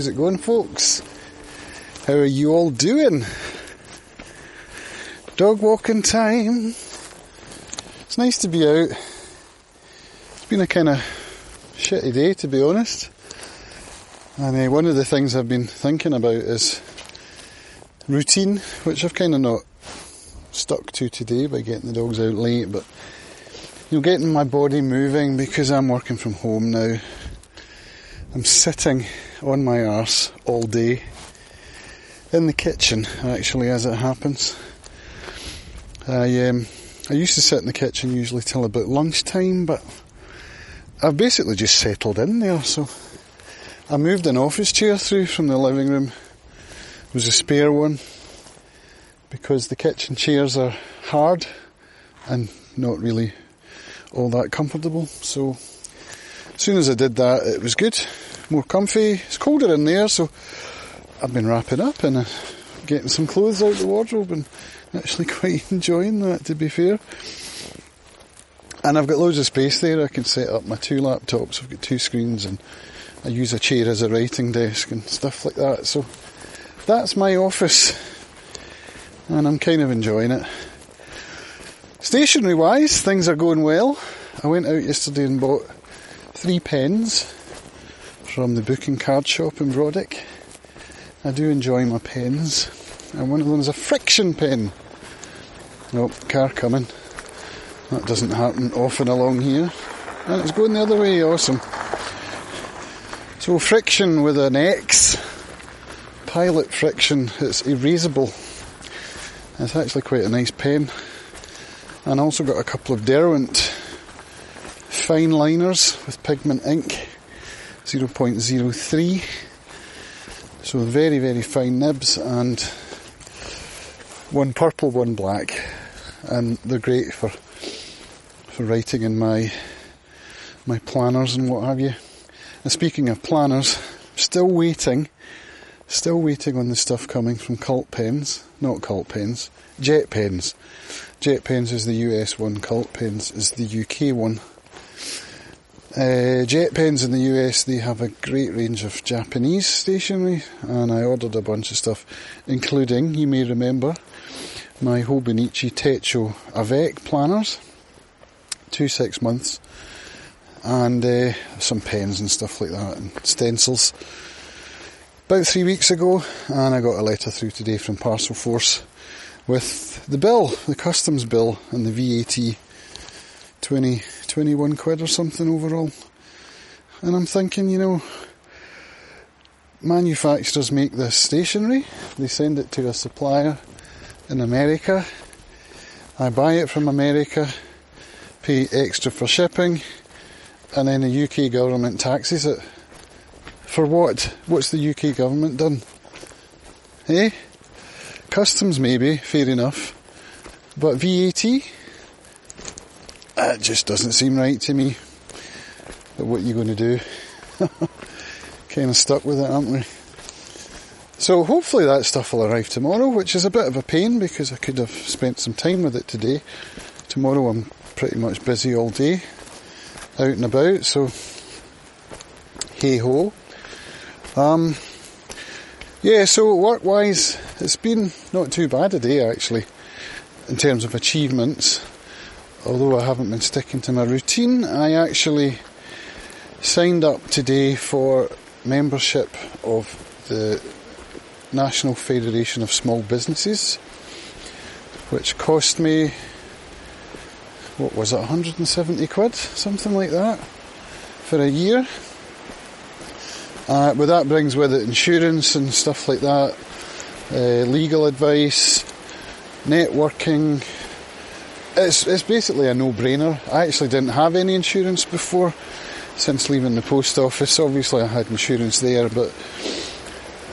How's it going, folks? How are you all doing? Dog walking time. It's nice to be out. It's been a kind of shitty day, to be honest. And uh, one of the things I've been thinking about is routine, which I've kind of not stuck to today by getting the dogs out late, but you know, getting my body moving because I'm working from home now. I'm sitting on my arse all day in the kitchen, actually, as it happens. I um, I used to sit in the kitchen usually till about lunchtime, but I've basically just settled in there. So I moved an office chair through from the living room. It was a spare one because the kitchen chairs are hard and not really all that comfortable. So as soon as I did that, it was good, more comfy. It's colder in there, so I've been wrapping up and uh, getting some clothes out the wardrobe and actually quite enjoying that, to be fair. And I've got loads of space there. I can set up my two laptops. I've got two screens and I use a chair as a writing desk and stuff like that. So that's my office and I'm kind of enjoying it. Stationery wise, things are going well. I went out yesterday and bought three pens from the booking card shop in Brodick. I do enjoy my pens, and one of them is a friction pen. Oh, car coming. That doesn't happen often along here. And it's going the other way, awesome. So, friction with an X. Pilot friction, it's erasable. It's actually quite a nice pen. And I also got a couple of Derwent fine liners with pigment ink 0.03 so very very fine nibs and one purple one black. And they're great for for writing in my my planners and what have you. And speaking of planners still waiting still waiting on the stuff coming from cult pens not cult pens jet pens. Jet pens is the US one cult pens is the UK one uh, jet pens in the US, they have a great range of Japanese stationery, and I ordered a bunch of stuff, including, you may remember, my Hobonichi Techo Avec planners, two six months, and uh, some pens and stuff like that, and stencils. About three weeks ago, and I got a letter through today from Parcel Force with the bill, the customs bill, and the VAT 20, 21 quid or something overall. And I'm thinking, you know, manufacturers make this stationery, they send it to a supplier in America. I buy it from America, pay extra for shipping, and then the UK government taxes it. For what? What's the UK government done? Eh? Customs maybe, fair enough. But VAT? It just doesn't seem right to me. But what are you going to do? kind of stuck with it, aren't we? So hopefully that stuff will arrive tomorrow, which is a bit of a pain because I could have spent some time with it today. Tomorrow I'm pretty much busy all day, out and about, so hey ho. Um, yeah, so work wise, it's been not too bad a day actually, in terms of achievements although I haven't been sticking to my routine, I actually signed up today for membership of the National Federation of Small Businesses, which cost me, what was it, 170 quid, something like that, for a year. Uh, but that brings with it insurance and stuff like that, uh, legal advice, networking, it's, it's basically a no-brainer. I actually didn't have any insurance before since leaving the post office. Obviously, I had insurance there, but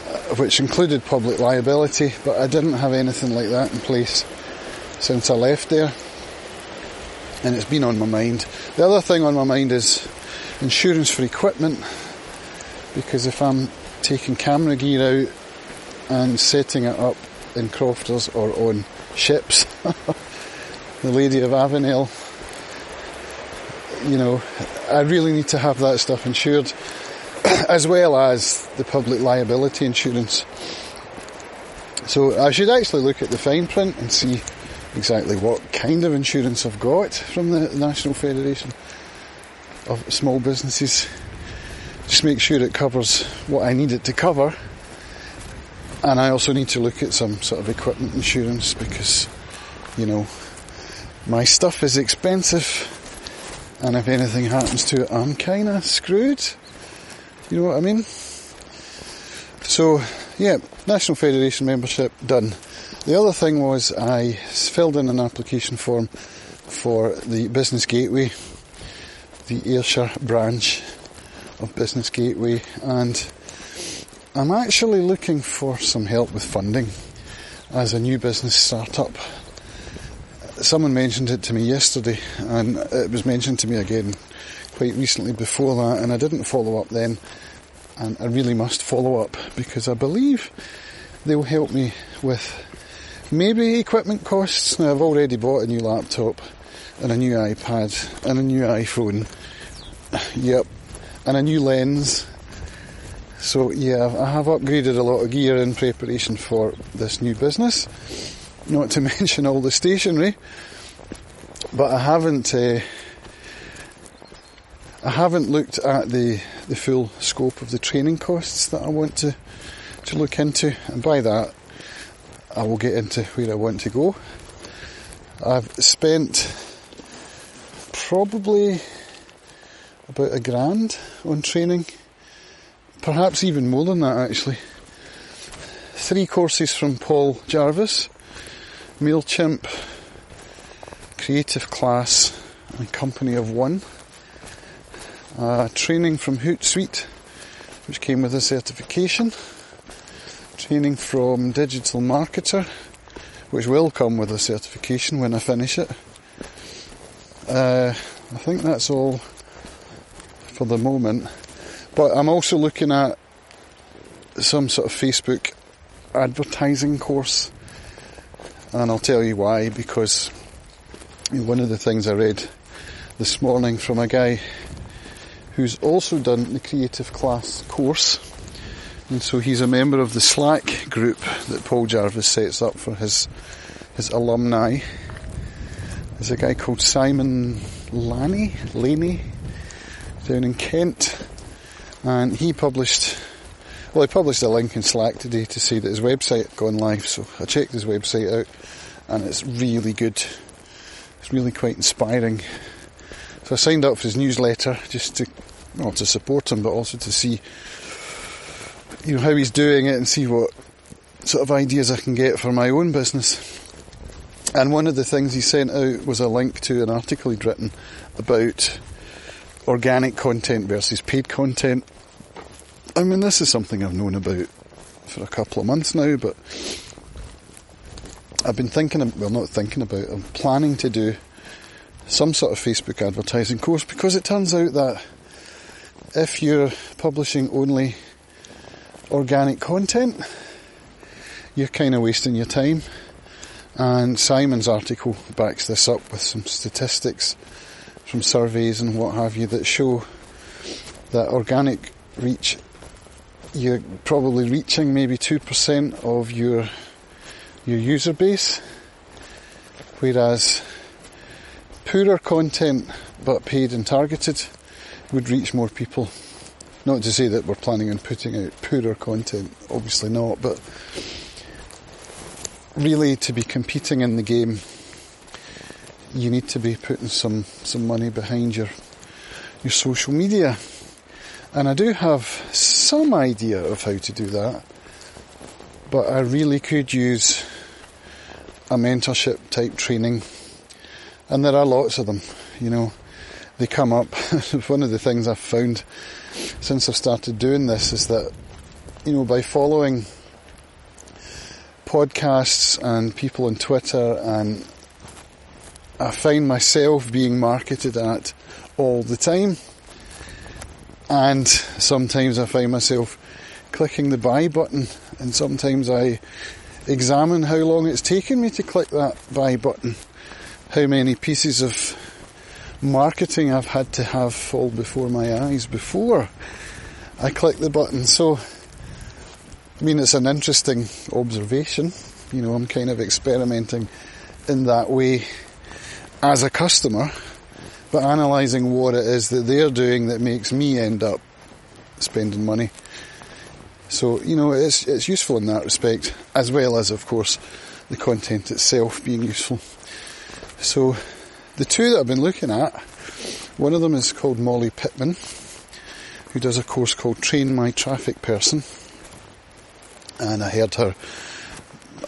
uh, which included public liability, but I didn't have anything like that in place since I left there. And it's been on my mind. The other thing on my mind is insurance for equipment, because if I'm taking camera gear out and setting it up in crofters or on ships, the Lady of Avenel. You know, I really need to have that stuff insured. as well as the public liability insurance. So I should actually look at the fine print and see exactly what kind of insurance I've got from the National Federation of Small Businesses. Just make sure it covers what I need it to cover. And I also need to look at some sort of equipment insurance because, you know, my stuff is expensive and if anything happens to it, I'm kinda screwed. You know what I mean? So, yeah, National Federation membership done. The other thing was I filled in an application form for the Business Gateway, the Ayrshire branch of Business Gateway, and I'm actually looking for some help with funding as a new business startup. Someone mentioned it to me yesterday, and it was mentioned to me again quite recently before that, and I didn't follow up then, and I really must follow up because I believe they'll help me with maybe equipment costs. Now I've already bought a new laptop and a new iPad and a new iPhone. Yep, and a new lens. So yeah, I have upgraded a lot of gear in preparation for this new business. Not to mention all the stationery, but I haven't. Uh, I haven't looked at the, the full scope of the training costs that I want to, to look into, and by that, I will get into where I want to go. I've spent probably about a grand on training, perhaps even more than that actually. Three courses from Paul Jarvis, MailChimp, Creative Class, and Company of One. Uh, training from Hootsuite, which came with a certification. Training from Digital Marketer, which will come with a certification when I finish it. Uh, I think that's all for the moment. But I'm also looking at some sort of Facebook advertising course, and I'll tell you why. Because one of the things I read this morning from a guy who's also done the creative class course, and so he's a member of the Slack group that Paul Jarvis sets up for his his alumni. There's a guy called Simon Laney, Laney, down in Kent, and he published. Well, he published a link in Slack today to say that his website had gone live. So I checked his website out, and it's really good. It's really quite inspiring. So I signed up for his newsletter just to, well, to support him, but also to see, you know, how he's doing it and see what sort of ideas I can get for my own business. And one of the things he sent out was a link to an article he'd written about organic content versus paid content. I mean, this is something I've known about for a couple of months now, but I've been thinking, well, not thinking about, I'm planning to do some sort of Facebook advertising course because it turns out that if you're publishing only organic content, you're kind of wasting your time. And Simon's article backs this up with some statistics from surveys and what have you that show that organic reach, you're probably reaching maybe 2% of your, your user base, whereas poorer content but paid and targeted would reach more people. Not to say that we're planning on putting out poorer content, obviously not, but really to be competing in the game you need to be putting some, some money behind your your social media. And I do have some idea of how to do that, but I really could use a mentorship type training. And there are lots of them, you know, they come up. One of the things I've found since I've started doing this is that, you know, by following podcasts and people on Twitter and I find myself being marketed at all the time. And sometimes I find myself clicking the buy button, and sometimes I examine how long it's taken me to click that buy button, how many pieces of marketing I've had to have fall before my eyes before I click the button. So, I mean, it's an interesting observation. You know, I'm kind of experimenting in that way as a customer, but analysing what it is that they're doing that makes me end up spending money. So, you know, it's, it's useful in that respect, as well as, of course, the content itself being useful. So, the two that I've been looking at, one of them is called Molly Pittman, who does a course called Train My Traffic Person. And I heard her,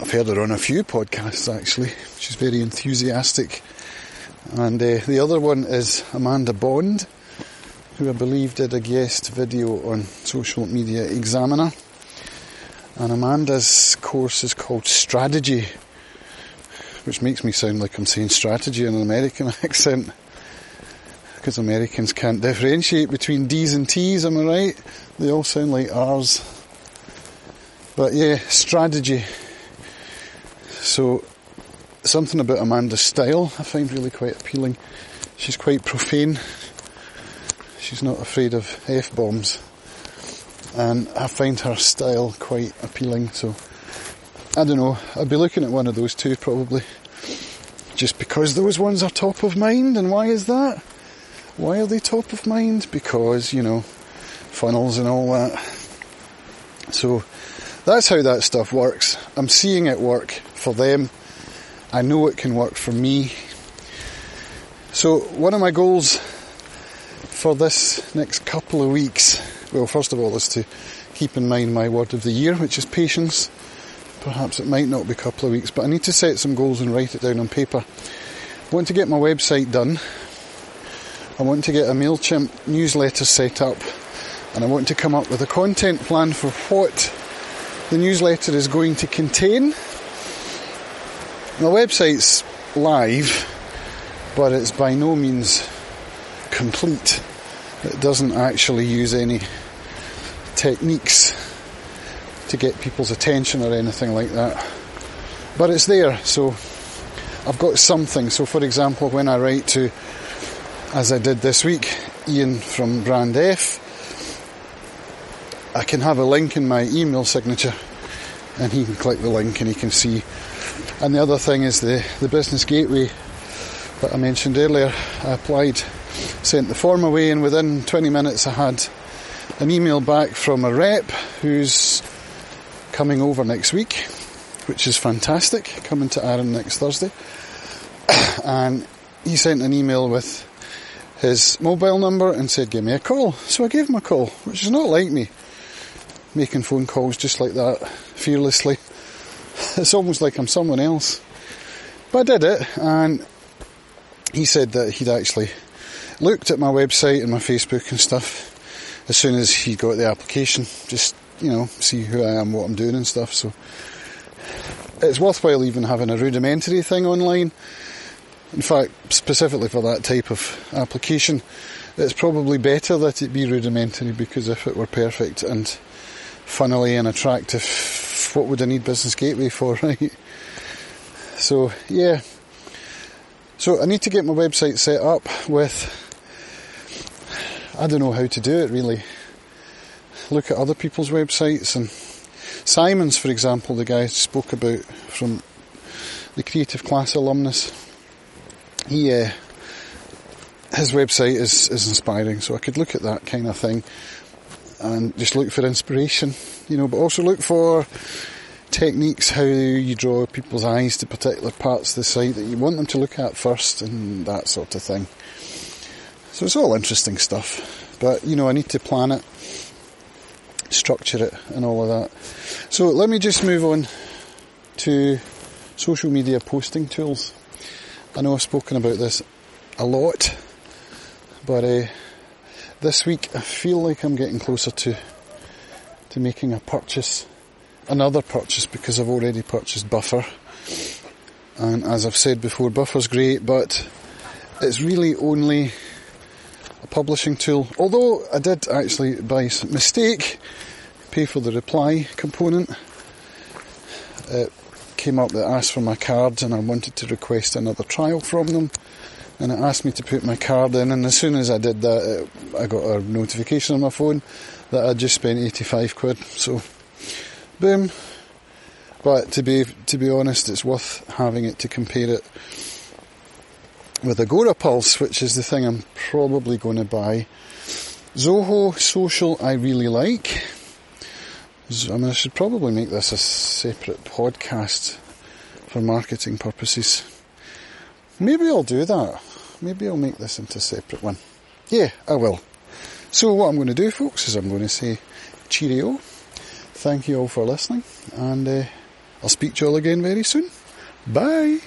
I've heard her on a few podcasts actually. She's very enthusiastic. And uh, the other one is Amanda Bond, who I believe did a guest video on Social Media Examiner. And Amanda's course is called StrADegy, which makes me sound like I'm saying strategy in an American accent. Because Americans can't differentiate between D's and T's, am I right? They all sound like R's. But yeah, strategy. So, something about Amanda's style I find really quite appealing. She's quite profane She's not afraid of F bombs. And I find her style quite appealing, so I don't know, I'd be looking at one of those two probably. Just because those ones are top of mind, and why is that? Why are they top of mind? Because, you know, funnels and all that. So that's how that stuff works. I'm seeing it work for them. I know it can work for me. So one of my goals for this next couple of weeks, well, first of all, is to keep in mind my word of the year, which is patience. Perhaps it might not be a couple of weeks, but I need to set some goals and write it down on paper. I want to get my website done. I want to get a MailChimp newsletter set up. And I want to come up with a content plan for what the newsletter is going to contain. My website's live, but it's by no means complete. It doesn't actually use any techniques to get people's attention or anything like that. But it's there, so I've got something. So, for example, when I write to, as I did this week, Ian from Brand F, I can have a link in my email signature and he can click the link and he can see. And the other thing is the, the business gateway that I mentioned earlier. I applied sent the form away, and within 20 minutes, I had an email back from a rep who's coming over next week, which is fantastic, coming to Arran next Thursday. and he sent an email with his mobile number and said, Give me a call. So I gave him a call, which is not like me, making phone calls just like that, fearlessly. It's almost like I'm someone else. But I did it, and he said that he'd actually looked at my website and my Facebook and stuff as soon as he got the application, just, you know, see who I am, what I'm doing and stuff. So it's worthwhile even having a rudimentary thing online. In fact, specifically for that type of application, it's probably better that it be rudimentary because if it were perfect and funnily and attractive, what would I need Business Gateway for, right? So, yeah. So I need to get my website set up with I don't know how to do it really. Look at other people's websites and Simon's, for example, the guy I spoke about from the Creative Class alumnus. He, uh, his website is, is inspiring, so I could look at that kind of thing and just look for inspiration, you know, but also look for techniques, how you draw people's eyes to particular parts of the site that you want them to look at first and that sort of thing. So it's all interesting stuff. But, you know, I need to plan it, structure it, and all of that. So let me just move on to social media posting tools. I know I've spoken about this a lot, but uh, this week I feel like I'm getting closer to to making a purchase, another purchase because I've already purchased Buffer. And as I've said before, Buffer's great, but it's really only a publishing tool. Although I did actually, by mistake, pay for the reply component. It came up that asked for my cards and I wanted to request another trial from them. And it asked me to put my card in. And as soon as I did that, it, I got a notification on my phone that I'd just spent 85 quid. So, boom. But to be to be honest, it's worth having it to compare it with Agorapulse, which is the thing I'm probably going to buy. Zoho Social, I really like. I mean, I should probably make this a separate podcast for marketing purposes. Maybe I'll do that. Maybe I'll make this into a separate one. Yeah, I will. So what I'm going to do, folks, is I'm going to say cheerio. Thank you all for listening, and uh, I'll speak to you all again very soon. Bye.